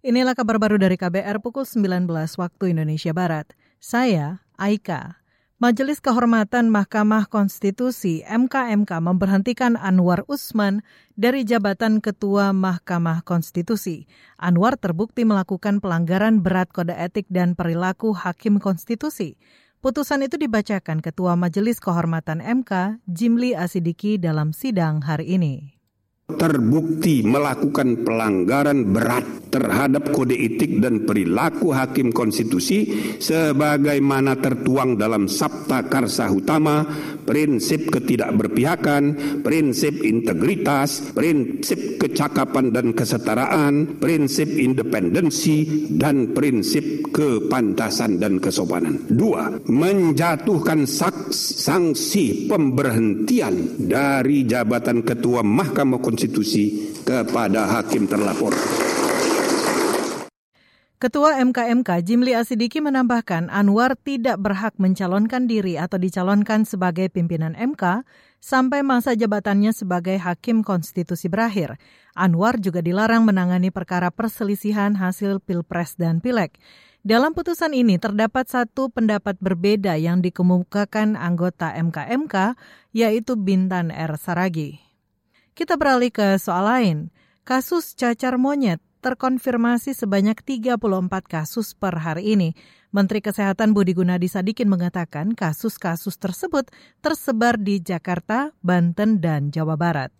Inilah kabar baru dari KBR pukul 19 waktu Indonesia Barat. Saya, Aika. Majelis Kehormatan Mahkamah Konstitusi MKMK memberhentikan Anwar Usman dari jabatan Ketua Mahkamah Konstitusi. Anwar terbukti melakukan pelanggaran berat kode etik dan perilaku Hakim Konstitusi. Putusan itu dibacakan Ketua Majelis Kehormatan MK, Jimli Asidiki dalam sidang hari ini terbukti melakukan pelanggaran berat terhadap kode etik dan perilaku hakim konstitusi sebagaimana tertuang dalam Sabta Karsa Utama, prinsip ketidakberpihakan, prinsip integritas, prinsip kecakapan dan kesetaraan, prinsip independensi dan prinsip kepantasan dan kesopanan. Dua, menjatuhkan sanksi pemberhentian dari jabatan ketua Mahkamah Konstitusi konstitusi kepada hakim terlapor. Ketua MKMK Jimli Asidiki menambahkan Anwar tidak berhak mencalonkan diri atau dicalonkan sebagai pimpinan MK sampai masa jabatannya sebagai hakim konstitusi berakhir. Anwar juga dilarang menangani perkara perselisihan hasil Pilpres dan Pileg. Dalam putusan ini terdapat satu pendapat berbeda yang dikemukakan anggota MKMK, yaitu Bintan R. Saragi. Kita beralih ke soal lain. Kasus cacar monyet terkonfirmasi sebanyak 34 kasus per hari ini. Menteri Kesehatan Budi Gunadi Sadikin mengatakan kasus-kasus tersebut tersebar di Jakarta, Banten, dan Jawa Barat.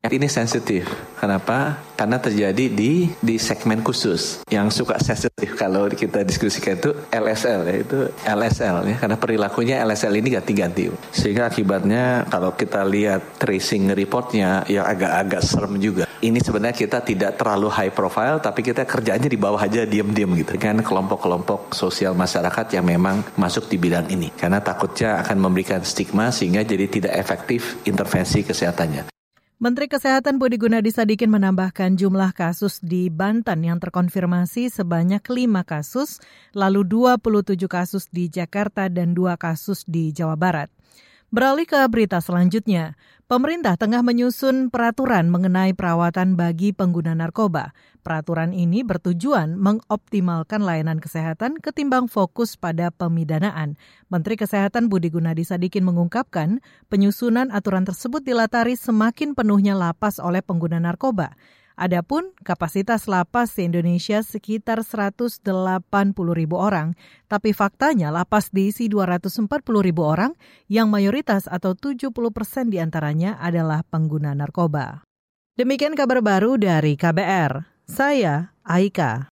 Ini sensitif. Kenapa? Karena terjadi di di segmen khusus yang suka sensitif kalau kita diskusikan itu LSL ya itu LSL ya karena perilakunya LSL ini ganti-ganti sehingga akibatnya kalau kita lihat tracing reportnya yang agak-agak serem juga. Ini sebenarnya kita tidak terlalu high profile tapi kita kerjanya di bawah aja diam-diam gitu kan kelompok-kelompok sosial masyarakat yang memang masuk di bidang ini karena takutnya akan memberikan stigma sehingga jadi tidak efektif intervensi kesehatannya. Menteri Kesehatan Budi Gunadi Sadikin menambahkan jumlah kasus di Banten yang terkonfirmasi sebanyak 5 kasus, lalu 27 kasus di Jakarta dan 2 kasus di Jawa Barat. Beralih ke berita selanjutnya, pemerintah tengah menyusun peraturan mengenai perawatan bagi pengguna narkoba. Peraturan ini bertujuan mengoptimalkan layanan kesehatan ketimbang fokus pada pemidanaan. Menteri Kesehatan Budi Gunadi Sadikin mengungkapkan, penyusunan aturan tersebut dilatari semakin penuhnya lapas oleh pengguna narkoba. Adapun kapasitas lapas di Indonesia sekitar 180 ribu orang, tapi faktanya lapas diisi 240 ribu orang yang mayoritas atau 70 persen di antaranya adalah pengguna narkoba. Demikian kabar baru dari KBR. Saya Aika.